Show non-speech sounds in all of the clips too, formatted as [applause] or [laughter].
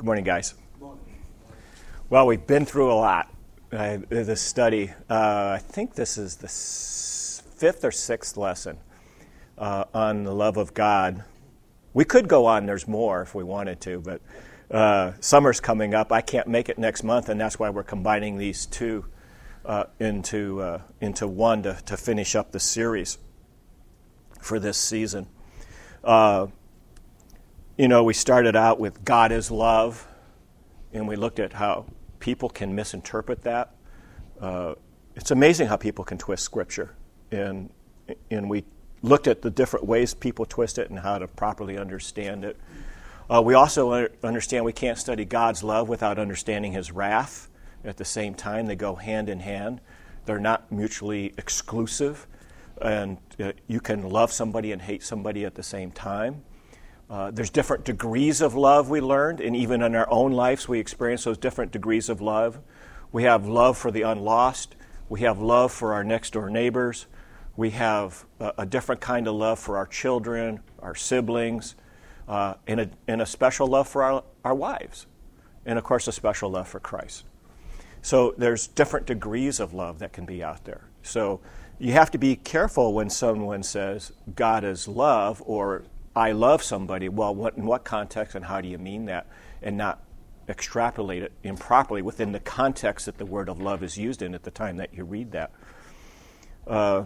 Good morning, guys. Well, we've been through a lot. Uh, this study, uh, I think this is the s- fifth or sixth lesson uh, on the love of God. We could go on, there's more if we wanted to, but uh, summer's coming up. I can't make it next month, and that's why we're combining these two uh, into, uh, into one to, to finish up the series for this season. You know, we started out with God is love, and we looked at how people can misinterpret that. Uh, it's amazing how people can twist Scripture, and and we looked at the different ways people twist it and how to properly understand it. Uh, we also understand we can't study God's love without understanding His wrath. At the same time, they go hand in hand. They're not mutually exclusive, and uh, you can love somebody and hate somebody at the same time. Uh, there's different degrees of love we learned, and even in our own lives, we experience those different degrees of love. We have love for the unlost, we have love for our next door neighbors, we have a, a different kind of love for our children, our siblings, uh, and, a, and a special love for our, our wives, and of course, a special love for Christ. So there's different degrees of love that can be out there. So you have to be careful when someone says God is love or I love somebody, well, what, in what context and how do you mean that? And not extrapolate it improperly within the context that the word of love is used in at the time that you read that. Uh,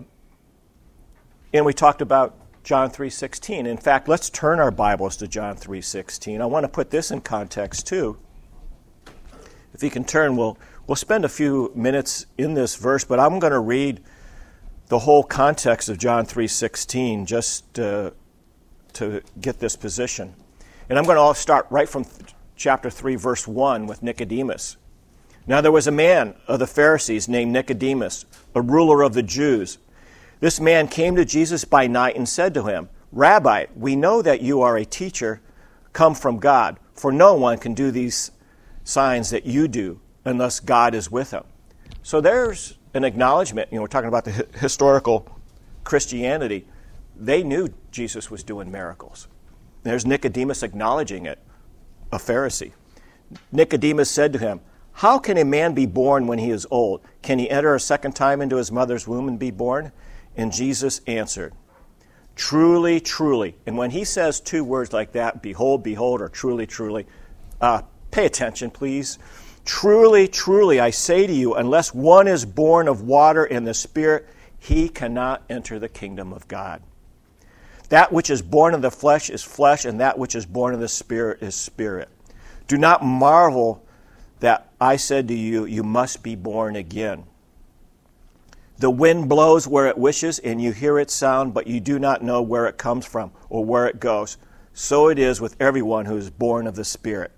and we talked about John 3:16. In fact, let's turn our Bibles to John 3:16. I want to put this in context too. If you can turn, we'll we'll spend a few minutes in this verse, but I'm going to read the whole context of John 3:16 just uh, to get this position. And I'm going to all start right from chapter 3, verse 1 with Nicodemus. Now there was a man of the Pharisees named Nicodemus, a ruler of the Jews. This man came to Jesus by night and said to him, Rabbi, we know that you are a teacher come from God, for no one can do these signs that you do unless God is with him. So there's an acknowledgement. You know, we're talking about the historical Christianity they knew Jesus was doing miracles. There's Nicodemus acknowledging it, a Pharisee. Nicodemus said to him, How can a man be born when he is old? Can he enter a second time into his mother's womb and be born? And Jesus answered, Truly, truly. And when he says two words like that, behold, behold, or truly, truly, uh, pay attention, please. Truly, truly, I say to you, unless one is born of water and the Spirit, he cannot enter the kingdom of God. That which is born of the flesh is flesh, and that which is born of the spirit is spirit. Do not marvel that I said to you, You must be born again. The wind blows where it wishes, and you hear its sound, but you do not know where it comes from or where it goes. So it is with everyone who is born of the Spirit.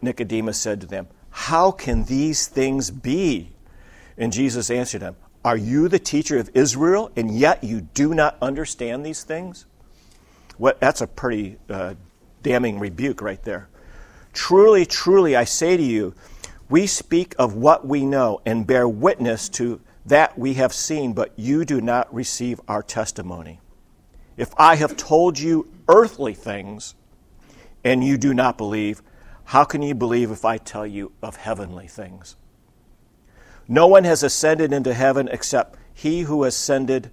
Nicodemus said to them, How can these things be? And Jesus answered him, are you the teacher of Israel, and yet you do not understand these things? What, that's a pretty uh, damning rebuke right there. Truly, truly, I say to you, we speak of what we know and bear witness to that we have seen, but you do not receive our testimony. If I have told you earthly things and you do not believe, how can you believe if I tell you of heavenly things? No one has ascended into heaven except he who ascended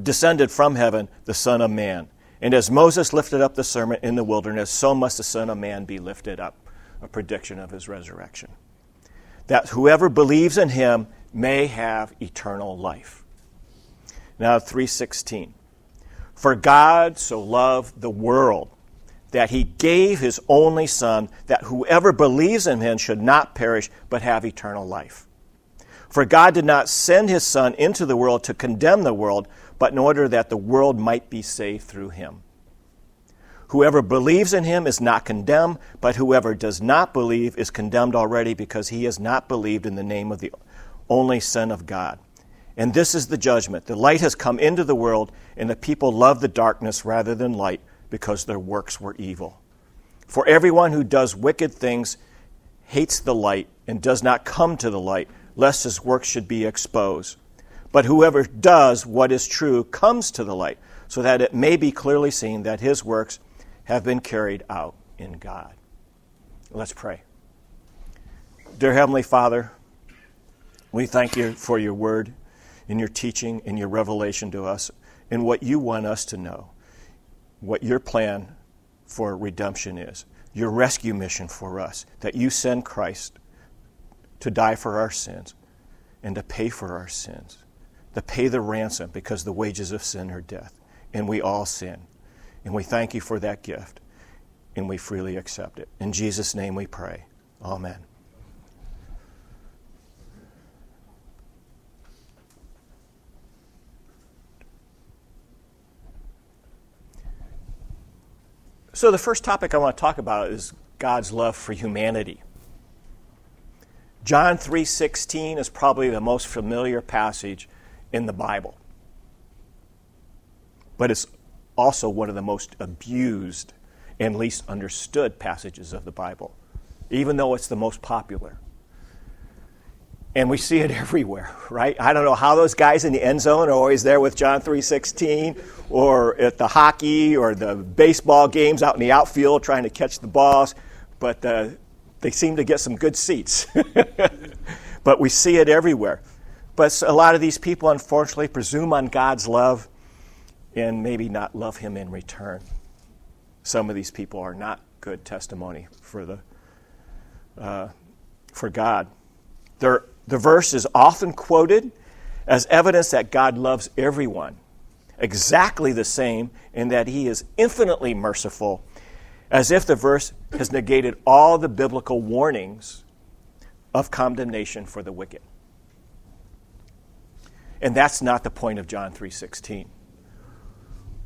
descended from heaven, the Son of Man. And as Moses lifted up the serpent in the wilderness, so must the Son of Man be lifted up, a prediction of his resurrection. That whoever believes in him may have eternal life. Now 316. For God so loved the world that he gave his only Son, that whoever believes in him should not perish, but have eternal life. For God did not send his Son into the world to condemn the world, but in order that the world might be saved through him. Whoever believes in him is not condemned, but whoever does not believe is condemned already because he has not believed in the name of the only Son of God. And this is the judgment. The light has come into the world, and the people love the darkness rather than light because their works were evil. For everyone who does wicked things hates the light and does not come to the light, lest his works should be exposed. But whoever does what is true comes to the light, so that it may be clearly seen that his works have been carried out in God. Let's pray. Dear Heavenly Father, we thank you for your word and your teaching and your revelation to us and what you want us to know, what your plan for redemption is, your rescue mission for us, that you send Christ to die for our sins and to pay for our sins, to pay the ransom because the wages of sin are death, and we all sin. And we thank you for that gift, and we freely accept it. In Jesus' name we pray. Amen. So, the first topic I want to talk about is God's love for humanity. John 3:16 is probably the most familiar passage in the Bible. But it's also one of the most abused and least understood passages of the Bible, even though it's the most popular. And we see it [laughs] everywhere, right? I don't know how those guys in the end zone are always there with John 3:16 or at the hockey or the baseball games out in the outfield trying to catch the balls, but uh, they seem to get some good seats. [laughs] but we see it everywhere. But a lot of these people, unfortunately, presume on God's love and maybe not love Him in return. Some of these people are not good testimony for the uh, for God. The verse is often quoted as evidence that God loves everyone exactly the same in that He is infinitely merciful as if the verse has negated all the biblical warnings of condemnation for the wicked. And that's not the point of John 3:16.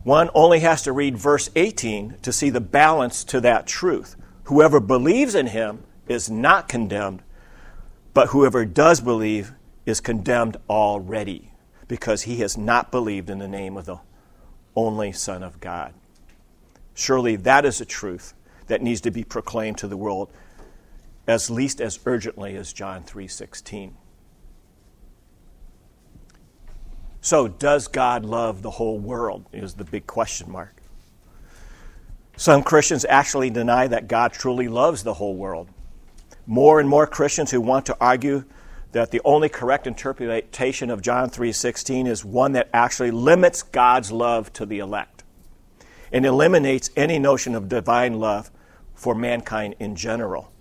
One only has to read verse 18 to see the balance to that truth. Whoever believes in him is not condemned, but whoever does believe is condemned already because he has not believed in the name of the only Son of God. Surely that is a truth that needs to be proclaimed to the world as least as urgently as John 3:16. So does God love the whole world is the big question mark. Some Christians actually deny that God truly loves the whole world. More and more Christians who want to argue that the only correct interpretation of John 3:16 is one that actually limits God's love to the elect and eliminates any notion of divine love for mankind in general.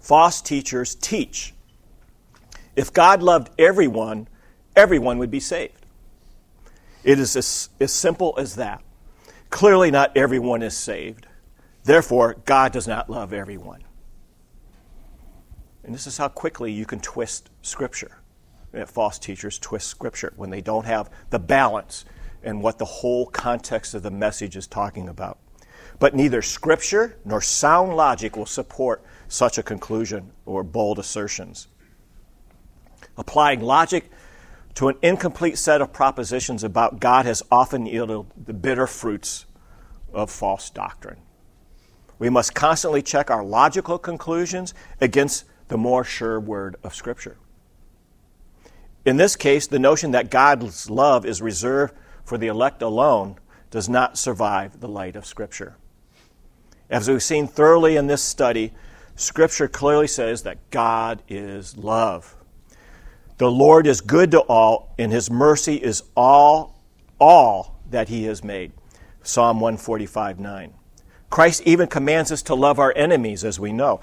False teachers teach if God loved everyone, everyone would be saved. It is as, as simple as that. Clearly, not everyone is saved. Therefore, God does not love everyone. And this is how quickly you can twist Scripture. False teachers twist Scripture when they don't have the balance and what the whole context of the message is talking about. But neither Scripture nor sound logic will support such a conclusion or bold assertions. Applying logic to an incomplete set of propositions about God has often yielded the bitter fruits of false doctrine. We must constantly check our logical conclusions against the more sure word of Scripture. In this case, the notion that God's love is reserved for the elect alone does not survive the light of Scripture. As we've seen thoroughly in this study, Scripture clearly says that God is love. The Lord is good to all, and his mercy is all, all that he has made. Psalm 145 9. Christ even commands us to love our enemies, as we know.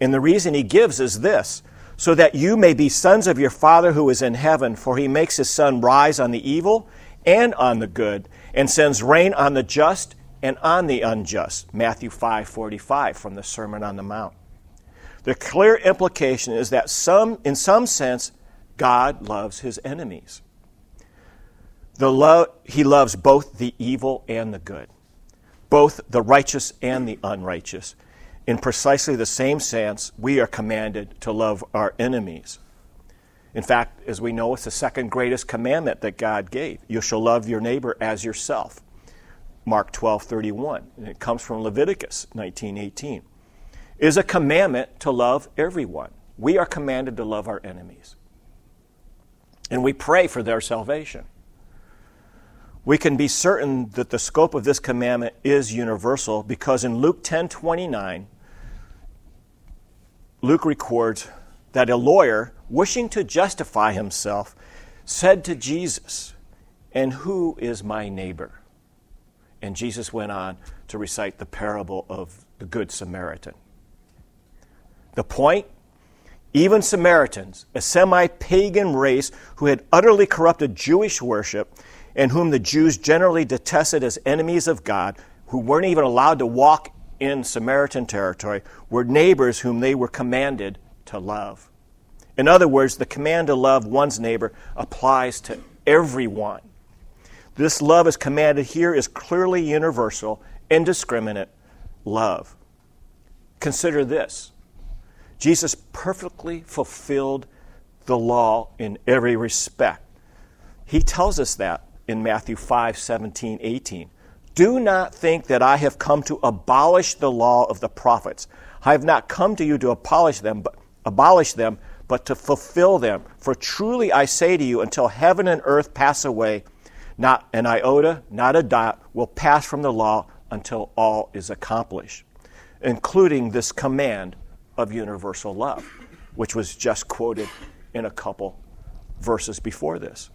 And the reason he gives is this so that you may be sons of your Father who is in heaven, for he makes his sun rise on the evil and on the good, and sends rain on the just and on the unjust. Matthew 5:45 from the Sermon on the Mount. The clear implication is that some in some sense God loves his enemies. The lo- he loves both the evil and the good, both the righteous and the unrighteous in precisely the same sense, we are commanded to love our enemies. In fact, as we know, it's the second greatest commandment that God gave. You shall love your neighbor as yourself. Mark 12:31. And it comes from Leviticus 19:18. It is a commandment to love everyone. We are commanded to love our enemies. And we pray for their salvation. We can be certain that the scope of this commandment is universal because in Luke 10 29, Luke records that a lawyer, wishing to justify himself, said to Jesus, And who is my neighbor? And Jesus went on to recite the parable of the Good Samaritan. The point even Samaritans, a semi pagan race who had utterly corrupted Jewish worship and whom the Jews generally detested as enemies of God, who weren't even allowed to walk in Samaritan territory, were neighbors whom they were commanded to love. In other words, the command to love one's neighbor applies to everyone. This love is commanded here is clearly universal, indiscriminate love. Consider this Jesus perfectly fulfilled the law in every respect. He tells us that in Matthew 5 17, 18. Do not think that I have come to abolish the law of the prophets. I have not come to you to abolish them, but abolish them, but to fulfill them. For truly I say to you, until heaven and earth pass away, not an iota, not a dot will pass from the law until all is accomplished, including this command of universal love, which was just quoted in a couple verses before this.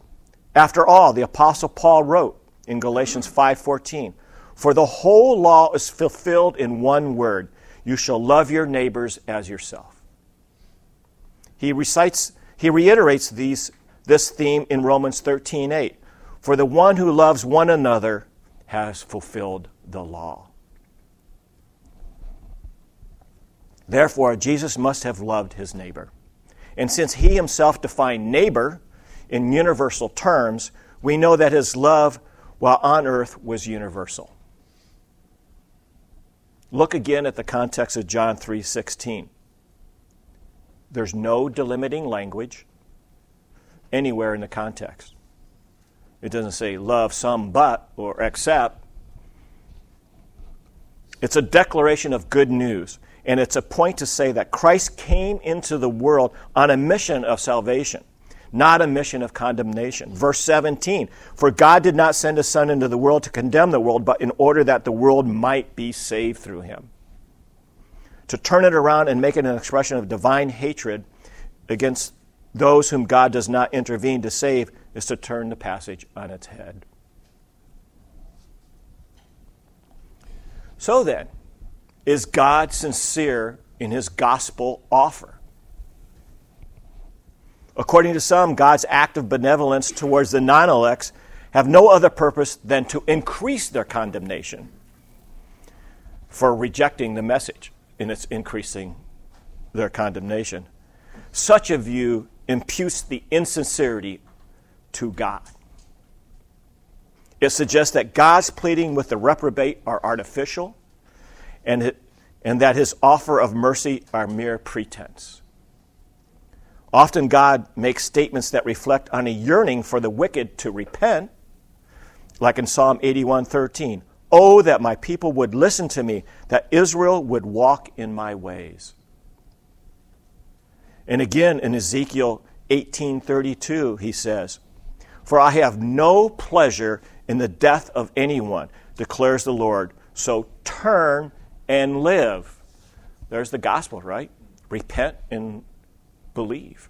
After all, the apostle Paul wrote in Galatians 5:14, "For the whole law is fulfilled in one word: you shall love your neighbors as yourself." He recites he reiterates these, this theme in Romans 13:8, "For the one who loves one another has fulfilled the law." Therefore, Jesus must have loved his neighbor. And since he himself defined neighbor in universal terms, we know that his love while on earth was universal. Look again at the context of John 3:16. There's no delimiting language anywhere in the context. It doesn't say love some but or except. It's a declaration of good news. And it's a point to say that Christ came into the world on a mission of salvation, not a mission of condemnation. Verse 17 For God did not send his Son into the world to condemn the world, but in order that the world might be saved through him. To turn it around and make it an expression of divine hatred against those whom God does not intervene to save is to turn the passage on its head. So then, is God sincere in his gospel offer? According to some, God's act of benevolence towards the non elects have no other purpose than to increase their condemnation for rejecting the message in its increasing their condemnation. Such a view imputes the insincerity to God. It suggests that God's pleading with the reprobate are artificial and, and that his offer of mercy are mere pretense. Often God makes statements that reflect on a yearning for the wicked to repent, like in Psalm 81:13. Oh, that my people would listen to me, that Israel would walk in my ways. And again in Ezekiel 18:32 he says, "For I have no pleasure in the death of anyone," declares the Lord. So turn and live. There's the gospel, right? Repent and believe.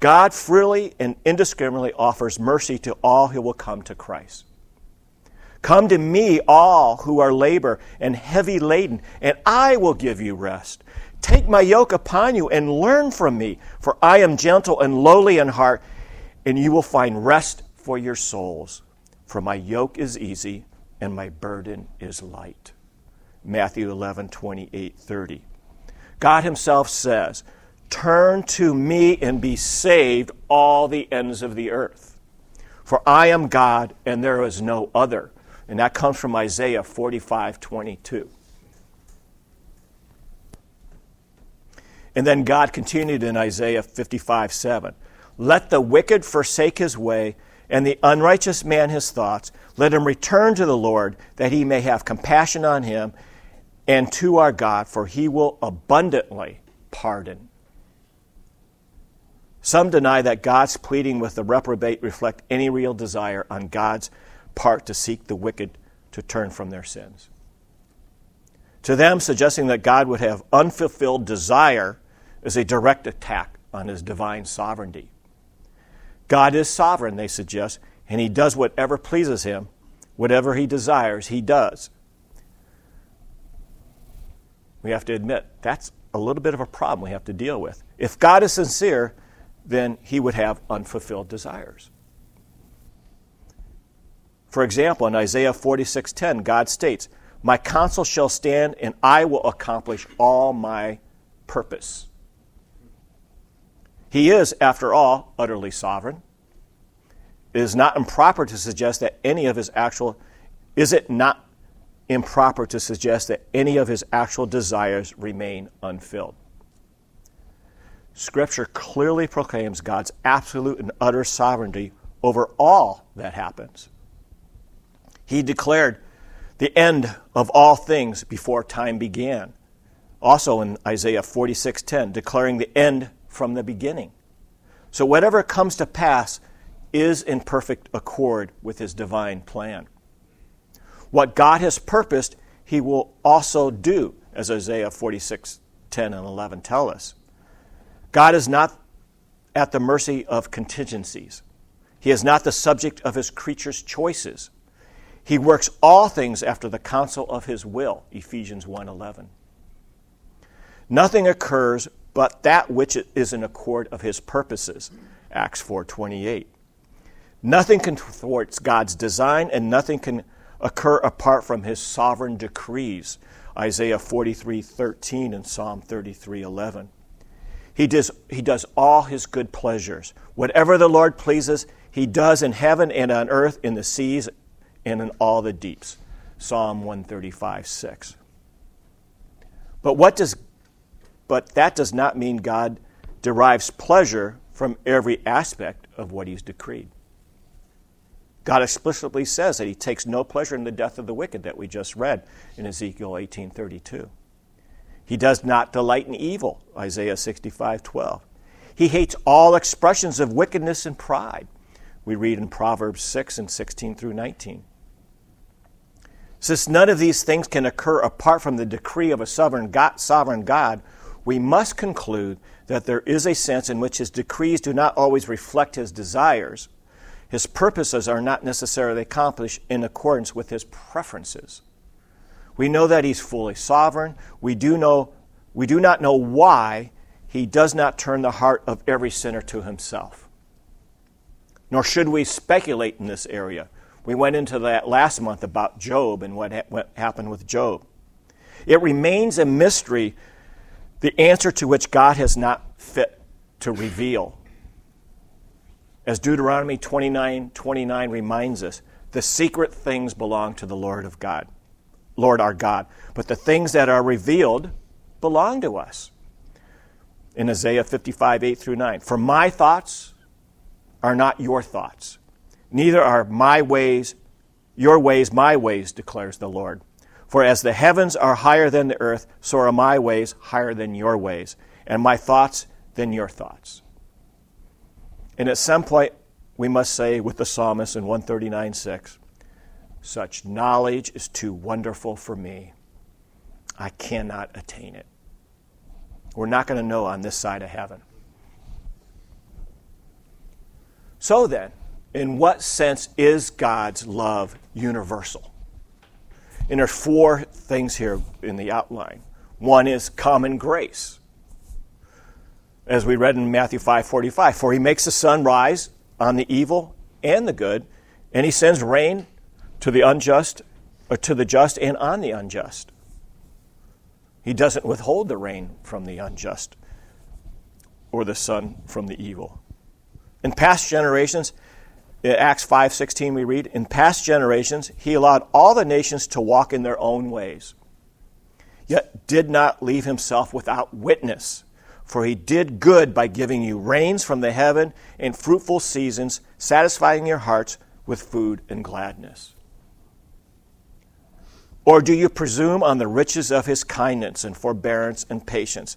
God freely and indiscriminately offers mercy to all who will come to Christ. Come to me, all who are labor and heavy laden, and I will give you rest. Take my yoke upon you and learn from me, for I am gentle and lowly in heart, and you will find rest for your souls. For my yoke is easy and my burden is light. Matthew 11, 28, 30. God Himself says, Turn to me and be saved, all the ends of the earth. For I am God and there is no other. And that comes from Isaiah 45, 22. And then God continued in Isaiah 55, 7. Let the wicked forsake his way, and the unrighteous man his thoughts. Let him return to the Lord, that he may have compassion on him and to our God, for he will abundantly pardon. Some deny that God's pleading with the reprobate reflect any real desire on God's part to seek the wicked to turn from their sins. To them, suggesting that God would have unfulfilled desire is a direct attack on his divine sovereignty. God is sovereign, they suggest, and he does whatever pleases him. Whatever he desires, he does. We have to admit that's a little bit of a problem we have to deal with. If God is sincere, then he would have unfulfilled desires. For example, in Isaiah 46:10, God states, "My counsel shall stand and I will accomplish all my purpose." He is, after all, utterly sovereign. It is not improper to suggest that any of his actual is it not improper to suggest that any of his actual desires remain unfilled. Scripture clearly proclaims God's absolute and utter sovereignty over all that happens. He declared the end of all things before time began. Also in Isaiah 46:10, declaring the end from the beginning. So whatever comes to pass is in perfect accord with his divine plan. What God has purposed, he will also do, as Isaiah 46 10 and 11 tell us. God is not at the mercy of contingencies. He is not the subject of his creatures' choices. He works all things after the counsel of his will, Ephesians 1:11. Nothing occurs but that which is in accord of his purposes, Acts 4:28. Nothing can thwart God's design and nothing can occur apart from his sovereign decrees. Isaiah 43:13 and Psalm 33:11. He does, he does all his good pleasures. Whatever the Lord pleases, he does in heaven and on earth, in the seas and in all the deeps. Psalm 135, 6. But what does but that does not mean God derives pleasure from every aspect of what he's decreed. God explicitly says that he takes no pleasure in the death of the wicked that we just read in Ezekiel 18:32. He does not delight in evil, Isaiah 65:12. He hates all expressions of wickedness and pride. We read in Proverbs 6 and 16 through 19. Since none of these things can occur apart from the decree of a sovereign God, sovereign God, we must conclude that there is a sense in which his decrees do not always reflect his desires his purposes are not necessarily accomplished in accordance with his preferences. We know that he's fully sovereign. We do know we do not know why he does not turn the heart of every sinner to himself. Nor should we speculate in this area. We went into that last month about Job and what, ha- what happened with Job. It remains a mystery, the answer to which God has not fit to reveal. As Deuteronomy 29 29 reminds us, the secret things belong to the Lord of God, Lord our God. But the things that are revealed belong to us. In Isaiah 55, 8 through 9. For my thoughts are not your thoughts, neither are my ways your ways my ways, declares the Lord. For as the heavens are higher than the earth, so are my ways higher than your ways, and my thoughts than your thoughts. And at some point, we must say with the psalmist in 139 6, such knowledge is too wonderful for me. I cannot attain it. We're not going to know on this side of heaven. So then, in what sense is God's love universal? And there are four things here in the outline. One is common grace as we read in Matthew 5:45, for he makes the sun rise on the evil and the good, and he sends rain to the unjust or to the just and on the unjust. He doesn't withhold the rain from the unjust or the sun from the evil. In past generations, Acts 5:16 we read, in past generations he allowed all the nations to walk in their own ways, yet did not leave himself without witness for he did good by giving you rains from the heaven and fruitful seasons, satisfying your hearts with food and gladness. Or do you presume on the riches of his kindness and forbearance and patience,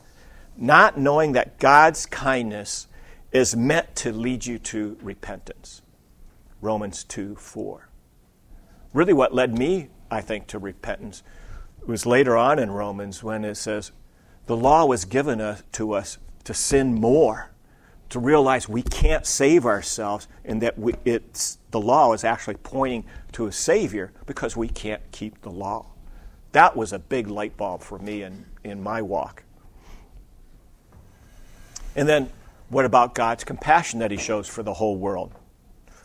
not knowing that God's kindness is meant to lead you to repentance. Romans 2 4. Really, what led me, I think, to repentance was later on in Romans when it says, the law was given to us to sin more, to realize we can't save ourselves, and that we, it's, the law is actually pointing to a Savior because we can't keep the law. That was a big light bulb for me in, in my walk. And then, what about God's compassion that He shows for the whole world?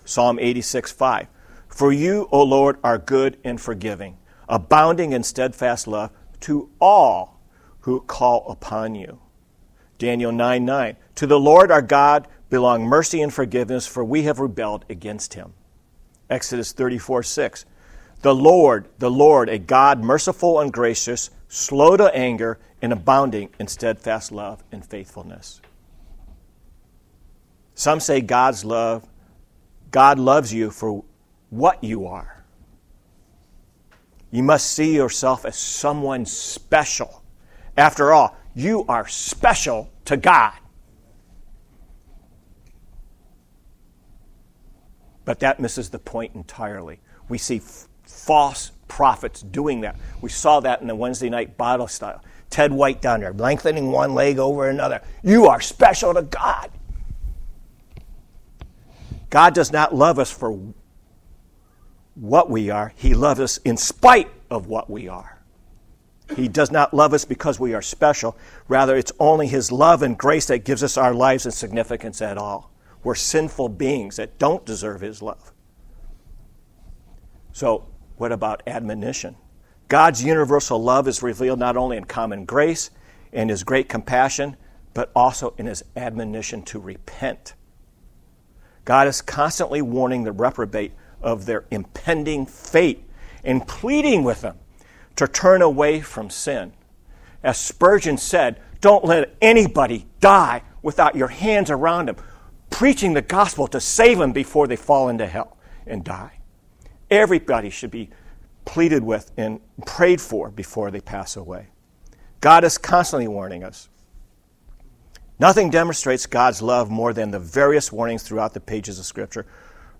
Psalm 86 5. For you, O Lord, are good and forgiving, abounding in steadfast love to all who call upon you. Daniel 9 9. To the Lord our God belong mercy and forgiveness, for we have rebelled against him. Exodus 34 6. The Lord, the Lord, a God merciful and gracious, slow to anger, and abounding in steadfast love and faithfulness. Some say God's love, God loves you for what you are. You must see yourself as someone special. After all, you are special to God. But that misses the point entirely. We see f- false prophets doing that. We saw that in the Wednesday night Bible style. Todd White down there, lengthening one leg over another. You are special to God. God does not love us for what we are, He loves us in spite of what we are. He does not love us because we are special. Rather, it's only His love and grace that gives us our lives and significance at all. We're sinful beings that don't deserve His love. So, what about admonition? God's universal love is revealed not only in common grace and His great compassion, but also in His admonition to repent. God is constantly warning the reprobate of their impending fate and pleading with them to turn away from sin. As Spurgeon said, don't let anybody die without your hands around them, preaching the gospel to save them before they fall into hell and die. Everybody should be pleaded with and prayed for before they pass away. God is constantly warning us. Nothing demonstrates God's love more than the various warnings throughout the pages of Scripture,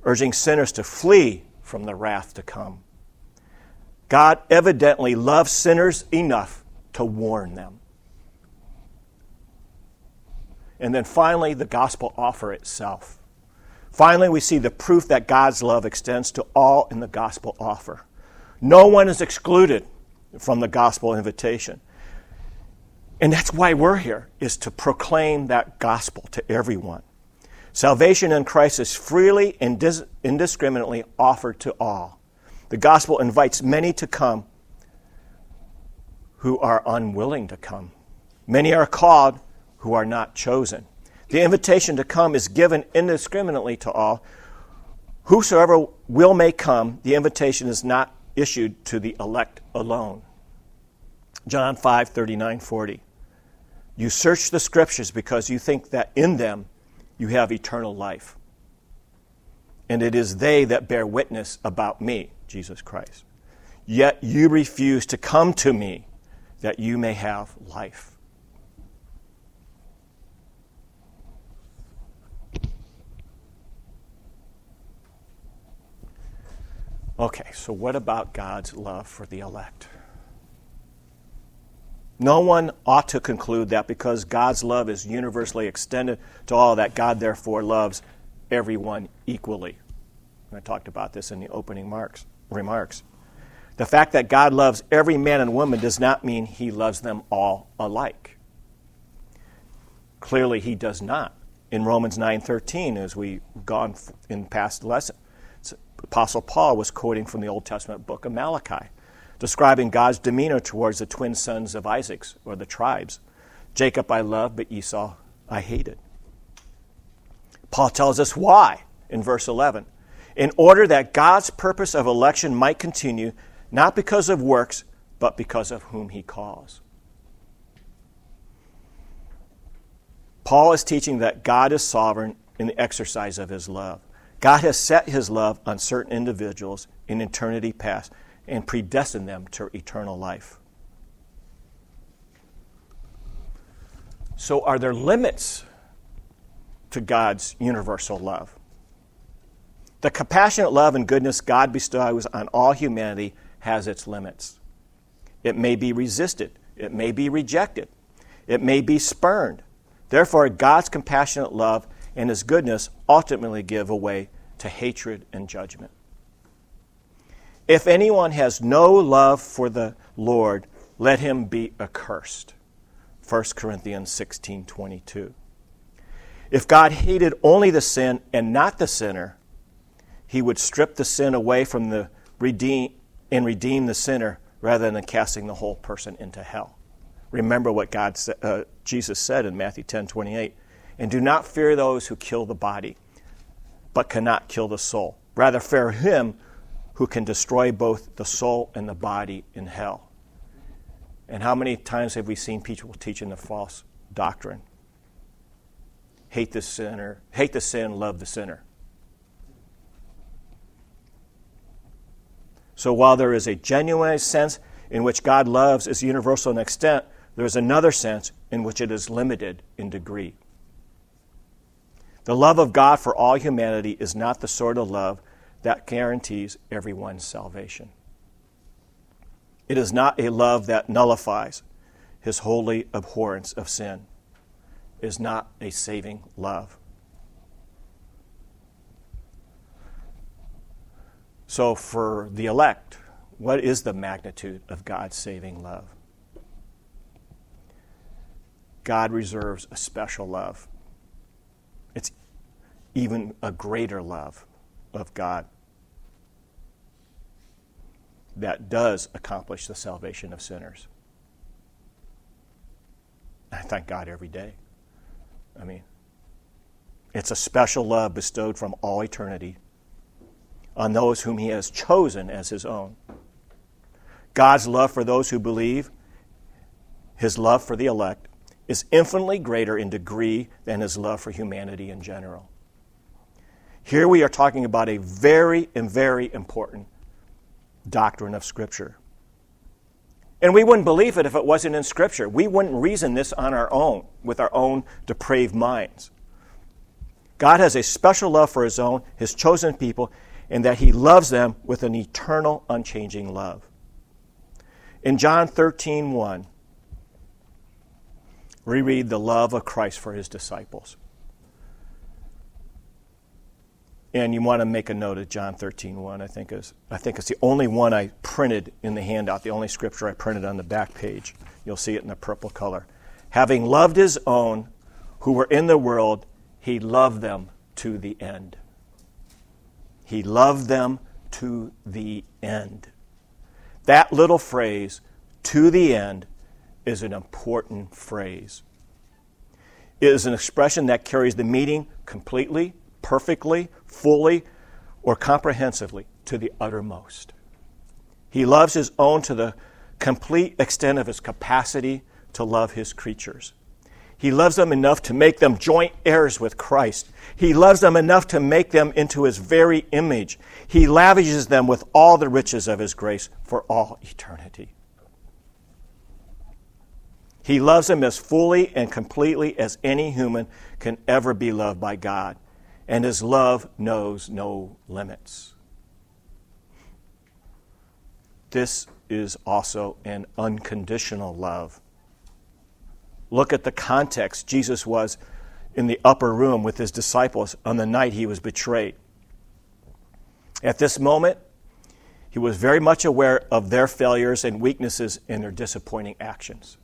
urging sinners to flee from the wrath to come. God evidently loves sinners enough to warn them. And then finally, the gospel offer itself. Finally, we see the proof that God's love extends to all in the gospel offer. No one is excluded from the gospel invitation. And that's why we're here, is to proclaim that gospel to everyone. Salvation in Christ is freely and indiscriminately offered to all. The gospel invites many to come who are unwilling to come. Many are called who are not chosen. The invitation to come is given indiscriminately to all. Whosoever will may come, the invitation is not issued to the elect alone. John 5 39 40. You search the scriptures because you think that in them you have eternal life. And it is they that bear witness about me. Jesus Christ. Yet you refuse to come to me that you may have life. Okay, so what about God's love for the elect? No one ought to conclude that because God's love is universally extended to all, that God therefore loves everyone equally. I talked about this in the opening marks remarks. The fact that God loves every man and woman does not mean he loves them all alike. Clearly he does not. In Romans 9:13 as we've gone in past lesson, Apostle Paul was quoting from the Old Testament book of Malachi, describing God's demeanor towards the twin sons of Isaac or the tribes. Jacob I loved, but Esau I hated. Paul tells us why in verse 11 in order that God's purpose of election might continue, not because of works, but because of whom he calls. Paul is teaching that God is sovereign in the exercise of his love. God has set his love on certain individuals in eternity past and predestined them to eternal life. So, are there limits to God's universal love. The compassionate love and goodness God bestows on all humanity has its limits. It may be resisted, it may be rejected, it may be spurned. Therefore, God's compassionate love and his goodness ultimately give way to hatred and judgment. If anyone has no love for the Lord, let him be accursed. 1 Corinthians 16:22. If God hated only the sin and not the sinner, he would strip the sin away from the redeem and redeem the sinner rather than casting the whole person into hell. Remember what God uh, Jesus said in Matthew 10:28, and do not fear those who kill the body, but cannot kill the soul. Rather fear him who can destroy both the soul and the body in hell. And how many times have we seen people teaching the false doctrine? Hate the sinner, hate the sin, love the sinner. So while there is a genuine sense in which God loves is universal in extent, there is another sense in which it is limited in degree. The love of God for all humanity is not the sort of love that guarantees everyone's salvation. It is not a love that nullifies his holy abhorrence of sin. It is not a saving love. So, for the elect, what is the magnitude of God's saving love? God reserves a special love. It's even a greater love of God that does accomplish the salvation of sinners. I thank God every day. I mean, it's a special love bestowed from all eternity on those whom He has chosen as His own. God's love for those who believe, His love for the elect, is infinitely greater in degree than His love for humanity in general. Here we are talking about a very and very important doctrine of Scripture. And we wouldn't believe it if it wasn't in Scripture. We wouldn't reason this on our own, with our own depraved minds. God has a special love for His own, His chosen people, and that He loves them with an eternal, unchanging love. In John 13, 1, we read the love of Christ for His disciples. and you want to make a note of John 13, 1, I think is I think it's the only one I printed in the handout, the only scripture I printed on the back page. You'll see it in the purple color. Having loved his own who were in the world, he loved them to the end. He loved them to the end. That little phrase, to the end, is an important phrase. It is an expression that carries the meaning completely, perfectly, fully, or comprehensively to the uttermost. He loves his own to the complete extent of his capacity to love his creatures. He loves them enough to make them joint heirs with Christ. He loves them enough to make them into his very image. He lavishes them with all the riches of his grace for all eternity. He loves them as fully and completely as any human can ever be loved by God and his love knows no limits. This is also an unconditional love. Look at the context. Jesus was in the upper room with his disciples on the night he was betrayed. At this moment, he was very much aware of their failures and weaknesses in their disappointing actions.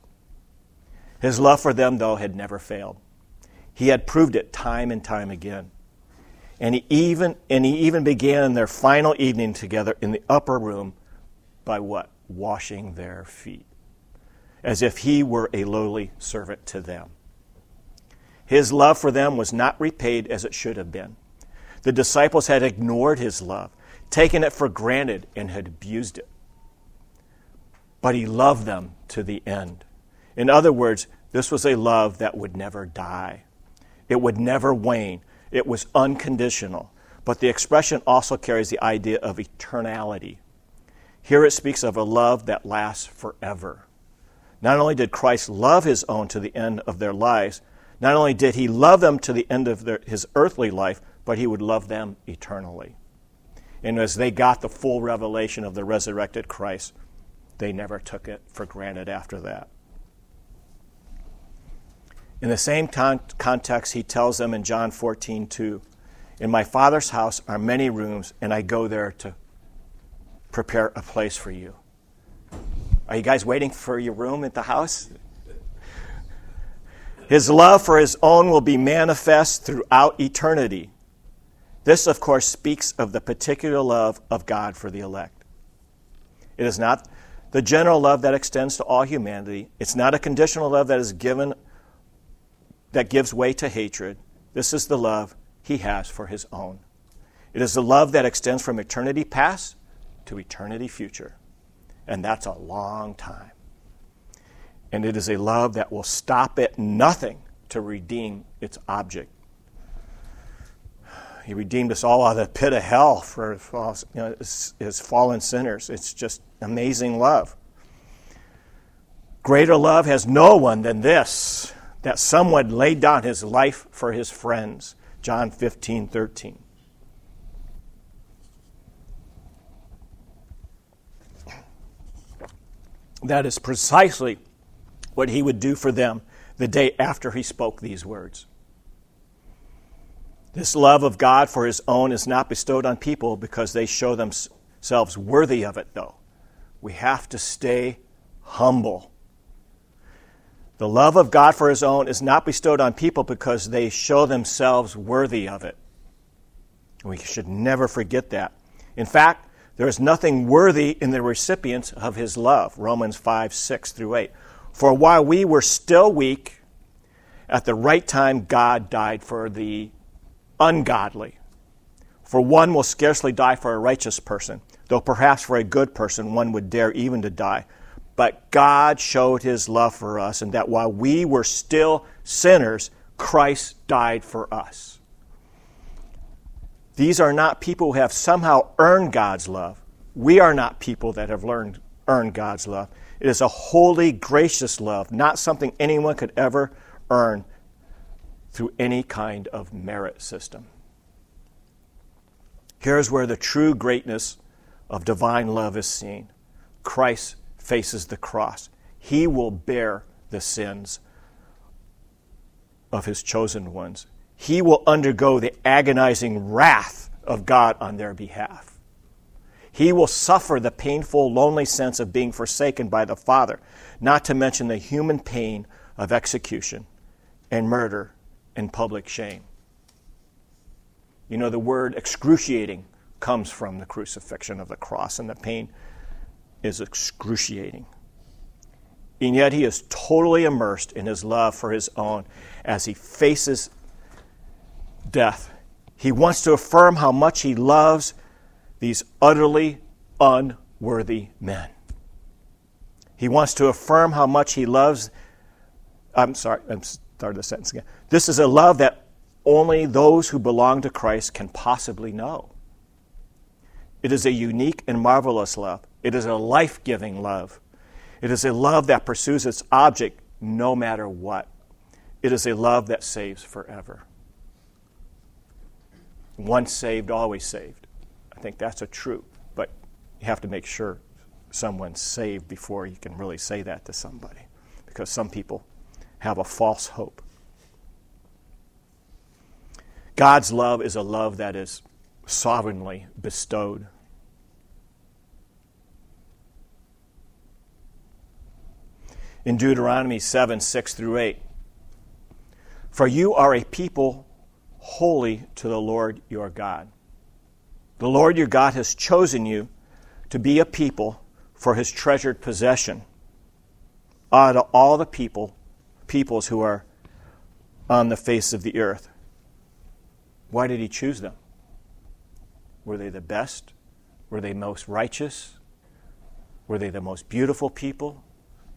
His love for them, though, had never failed. He had proved it time and time again. And he even and he even began their final evening together in the upper room by what? Washing their feet. As if he were a lowly servant to them. His love for them was not repaid as it should have been. The disciples had ignored his love, taken it for granted, and had abused it. But he loved them to the end. In other words, this was a love that would never die. It would never wane. It was unconditional. But the expression also carries the idea of eternality. Here it speaks of a love that lasts forever. Not only did Christ love his own to the end of their lives, Not only did he love them to the end of their, his earthly life, but he would love them eternally. And as they got the full revelation of the resurrected Christ, they never took it for granted after that. In the same con- context, he tells them in John 14, 2, In my Father's house are many rooms, and I go there to prepare a place for you. Are you guys waiting for your room at the house? His love for his own will be manifest throughout eternity. This, of course, speaks of the particular love of God for the elect. It is not the general love that extends to all humanity. It's not a conditional love that is given that gives way to hatred. This is the love he has for his own. It is the love that extends from eternity past to eternity future. And that's a long time. And it is a love that will stop at nothing to redeem its object. He redeemed us all out of the pit of hell for you know, as fallen sinners. It's just amazing love. Greater love has no one than this that someone laid down his life for his friends. John 15, 13. That is precisely what he would do for them the day after he spoke these words. This love of God for his own is not bestowed on people because they show themselves worthy of it, though. We have to stay humble. The love of God for his own is not bestowed on people because they show themselves worthy of it. We should never forget that. In fact, there is nothing worthy in the recipients of his love. Romans 5, 6 through 8. For while we were still weak, at the right time God died for the ungodly. For one will scarcely die for a righteous person, though perhaps for a good person one would dare even to die. But God showed his love for us, and that while we were still sinners, Christ died for us. These are not people who have somehow earned God's love. We are not people that have learned, earned God's love. It is a holy, gracious love, not something anyone could ever earn through any kind of merit system. Here's where the true greatness of divine love is seen Christ faces the cross, He will bear the sins of His chosen ones. He will undergo the agonizing wrath of God on their behalf. He will suffer the painful, lonely sense of being forsaken by the Father, not to mention the human pain of execution and murder and public shame. You know, the word excruciating comes from the crucifixion of the cross, and the pain is excruciating. And yet he is totally immersed in his love for his own as he faces death. He wants to affirm how much he loves these utterly unworthy men. He wants to affirm how much he loves. I'm sorry, I'm starting the sentence again. This is a love that only those who belong to Christ can possibly know. It is a unique and marvelous love. It is a life giving love. It is a love that pursues its object no matter what. It is a love that saves forever. Once saved, always saved. I think that's a truth, but you have to make sure someone's saved before you can really say that to somebody because some people have a false hope. God's love is a love that is sovereignly bestowed. In Deuteronomy 7 6 through 8, for you are a people holy to the Lord your God. The Lord your God has chosen you to be a people for his treasured possession ah, out of all the people, peoples who are on the face of the earth. Why did he choose them? Were they the best? Were they most righteous? Were they the most beautiful people?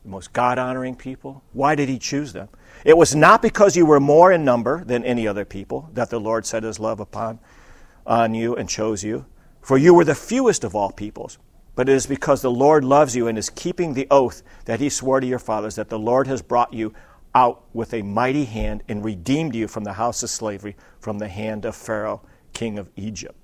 The most God honoring people? Why did he choose them? It was not because you were more in number than any other people that the Lord set his love upon on you and chose you. For you were the fewest of all peoples. But it is because the Lord loves you and is keeping the oath that he swore to your fathers that the Lord has brought you out with a mighty hand and redeemed you from the house of slavery, from the hand of Pharaoh, king of Egypt.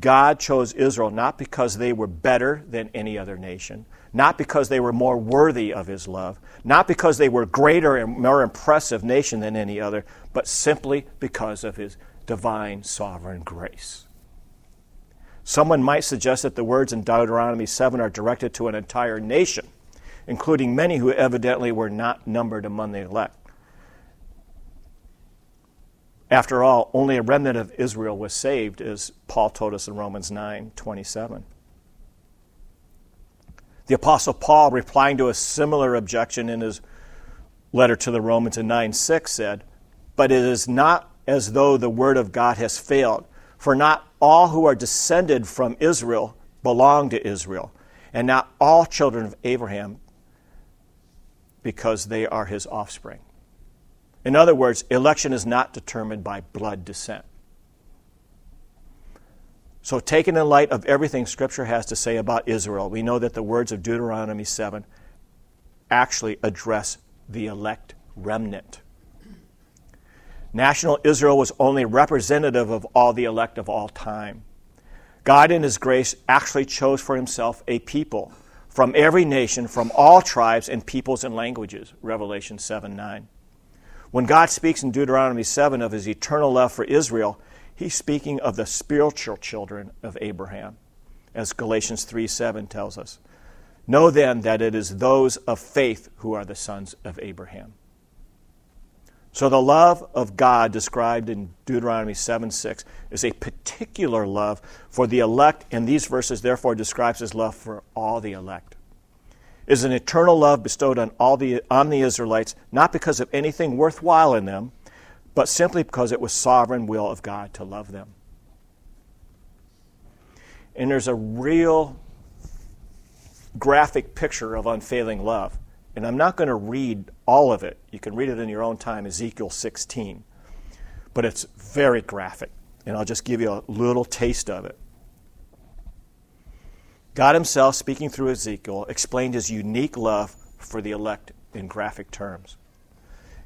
God chose Israel not because they were better than any other nation, not because they were more worthy of his love, not because they were greater and more impressive nation than any other, but simply because of his divine sovereign grace. Someone might suggest that the words in Deuteronomy 7 are directed to an entire nation, including many who evidently were not numbered among the elect. After all, only a remnant of Israel was saved, as Paul told us in Romans 9 27. The Apostle Paul, replying to a similar objection in his letter to the Romans in 9 6, said, But it is not as though the word of God has failed, for not all who are descended from Israel belong to Israel, and not all children of Abraham because they are his offspring. In other words, election is not determined by blood descent. So, taken in light of everything Scripture has to say about Israel, we know that the words of Deuteronomy 7 actually address the elect remnant. National Israel was only representative of all the elect of all time. God, in His grace, actually chose for Himself a people from every nation, from all tribes and peoples and languages. Revelation 7 9. When God speaks in Deuteronomy 7 of His eternal love for Israel, he's speaking of the spiritual children of Abraham, as Galatians 3 7 tells us. Know then that it is those of faith who are the sons of Abraham. So the love of God described in Deuteronomy 7 6 is a particular love for the elect, and these verses therefore describes his love for all the elect. It is an eternal love bestowed on all the on the Israelites, not because of anything worthwhile in them, but simply because it was sovereign will of God to love them. And there's a real graphic picture of unfailing love. And I'm not going to read all of it. You can read it in your own time, Ezekiel 16. But it's very graphic. And I'll just give you a little taste of it. God Himself, speaking through Ezekiel, explained His unique love for the elect in graphic terms.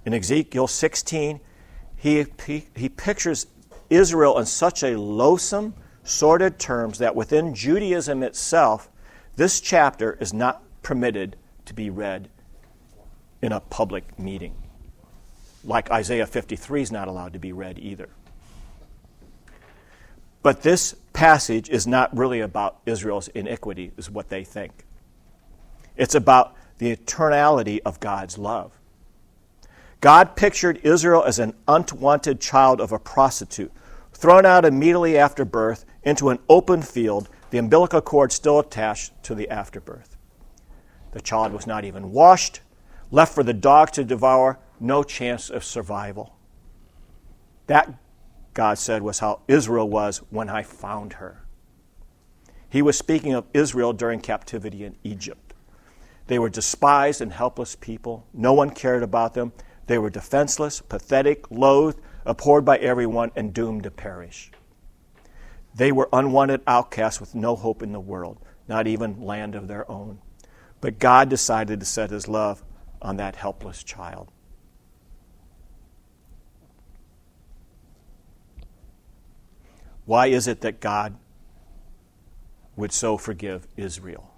In Ezekiel 16, he, he, he pictures Israel in such a loathsome, sordid terms that within Judaism itself, this chapter is not permitted to be read in a public meeting. Like Isaiah 53 is not allowed to be read either. But this passage is not really about Israel's iniquity, is what they think. It's about the eternality of God's love. God pictured Israel as an unwanted child of a prostitute, thrown out immediately after birth into an open field, the umbilical cord still attached to the afterbirth. The child was not even washed, left for the dog to devour, no chance of survival. That, God said, was how Israel was when I found her. He was speaking of Israel during captivity in Egypt. They were despised and helpless people. No one cared about them. They were defenseless, pathetic, loathed, abhorred by everyone, and doomed to perish. They were unwanted outcasts with no hope in the world, not even land of their own. But God decided to set his love on that helpless child. Why is it that God would so forgive Israel?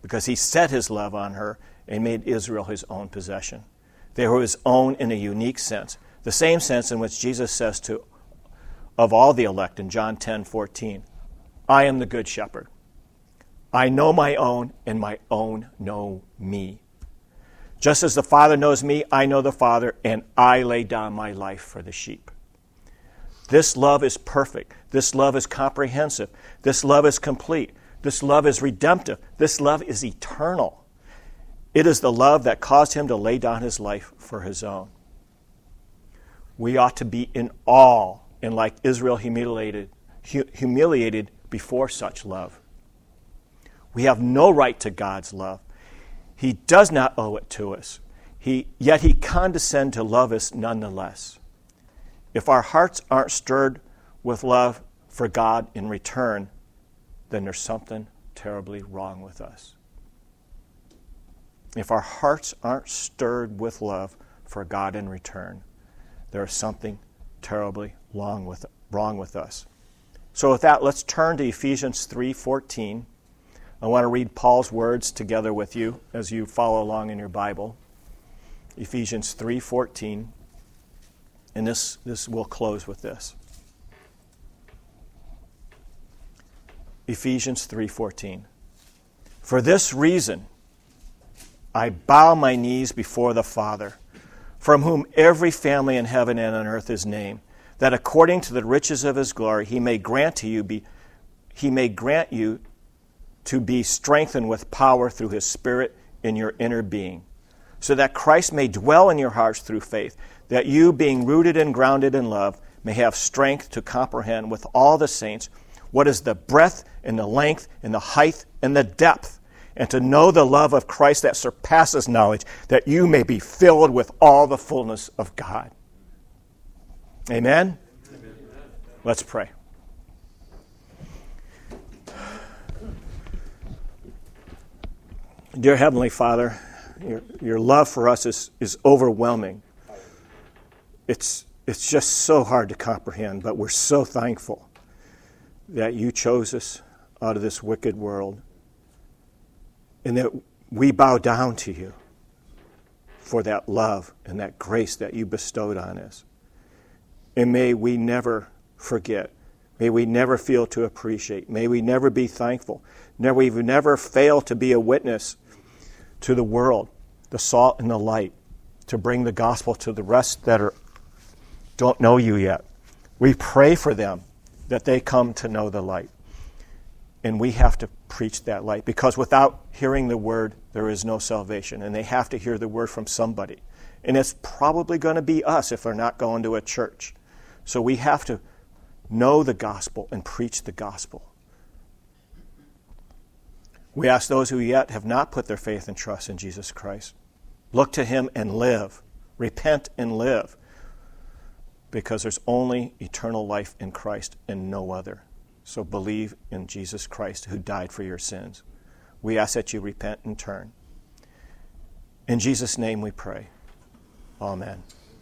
Because he set his love on her and made Israel his own possession. They were his own in a unique sense, the same sense in which Jesus says to of all the elect in John 10 14, I am the good shepherd. I know my own, and my own know me. Just as the Father knows me, I know the Father, and I lay down my life for the sheep. This love is perfect. This love is comprehensive. This love is complete. This love is redemptive. This love is eternal. It is the love that caused him to lay down his life for his own. We ought to be in awe and like Israel humiliated, humiliated before such love. We have no right to God's love. He does not owe it to us. He, yet he condescends to love us nonetheless. If our hearts aren't stirred with love for God in return, then there's something terribly wrong with us. If our hearts aren't stirred with love for God in return, there is something terribly wrong with, wrong with us. So with that, let's turn to Ephesians 3:14. I want to read Paul's words together with you as you follow along in your Bible. Ephesians 3:14. And this this will close with this. Ephesians 3:14. For this reason I bow my knees before the Father, from whom every family in heaven and on earth is named, that according to the riches of his glory he may grant to you be he may grant you to be strengthened with power through his spirit in your inner being, so that Christ may dwell in your hearts through faith, that you being rooted and grounded in love may have strength to comprehend with all the saints what is the breadth and the length and the height and the depth, and to know the love of Christ that surpasses knowledge, that you may be filled with all the fullness of God. Amen? Amen. Let's pray. Dear Heavenly Father, your, your love for us is, is overwhelming. It's, it's just so hard to comprehend, but we're so thankful that you chose us out of this wicked world and that we bow down to you for that love and that grace that you bestowed on us. And may we never forget. May we never feel to appreciate. May we never be thankful. May we never fail to be a witness to the world, the salt and the light, to bring the gospel to the rest that are, don't know you yet. We pray for them that they come to know the light. And we have to preach that light because without hearing the word, there is no salvation. And they have to hear the word from somebody. And it's probably going to be us if they're not going to a church. So we have to know the gospel and preach the gospel. We ask those who yet have not put their faith and trust in Jesus Christ look to him and live, repent and live because there's only eternal life in Christ and no other. So believe in Jesus Christ who died for your sins. We ask that you repent and turn. In Jesus' name we pray. Amen.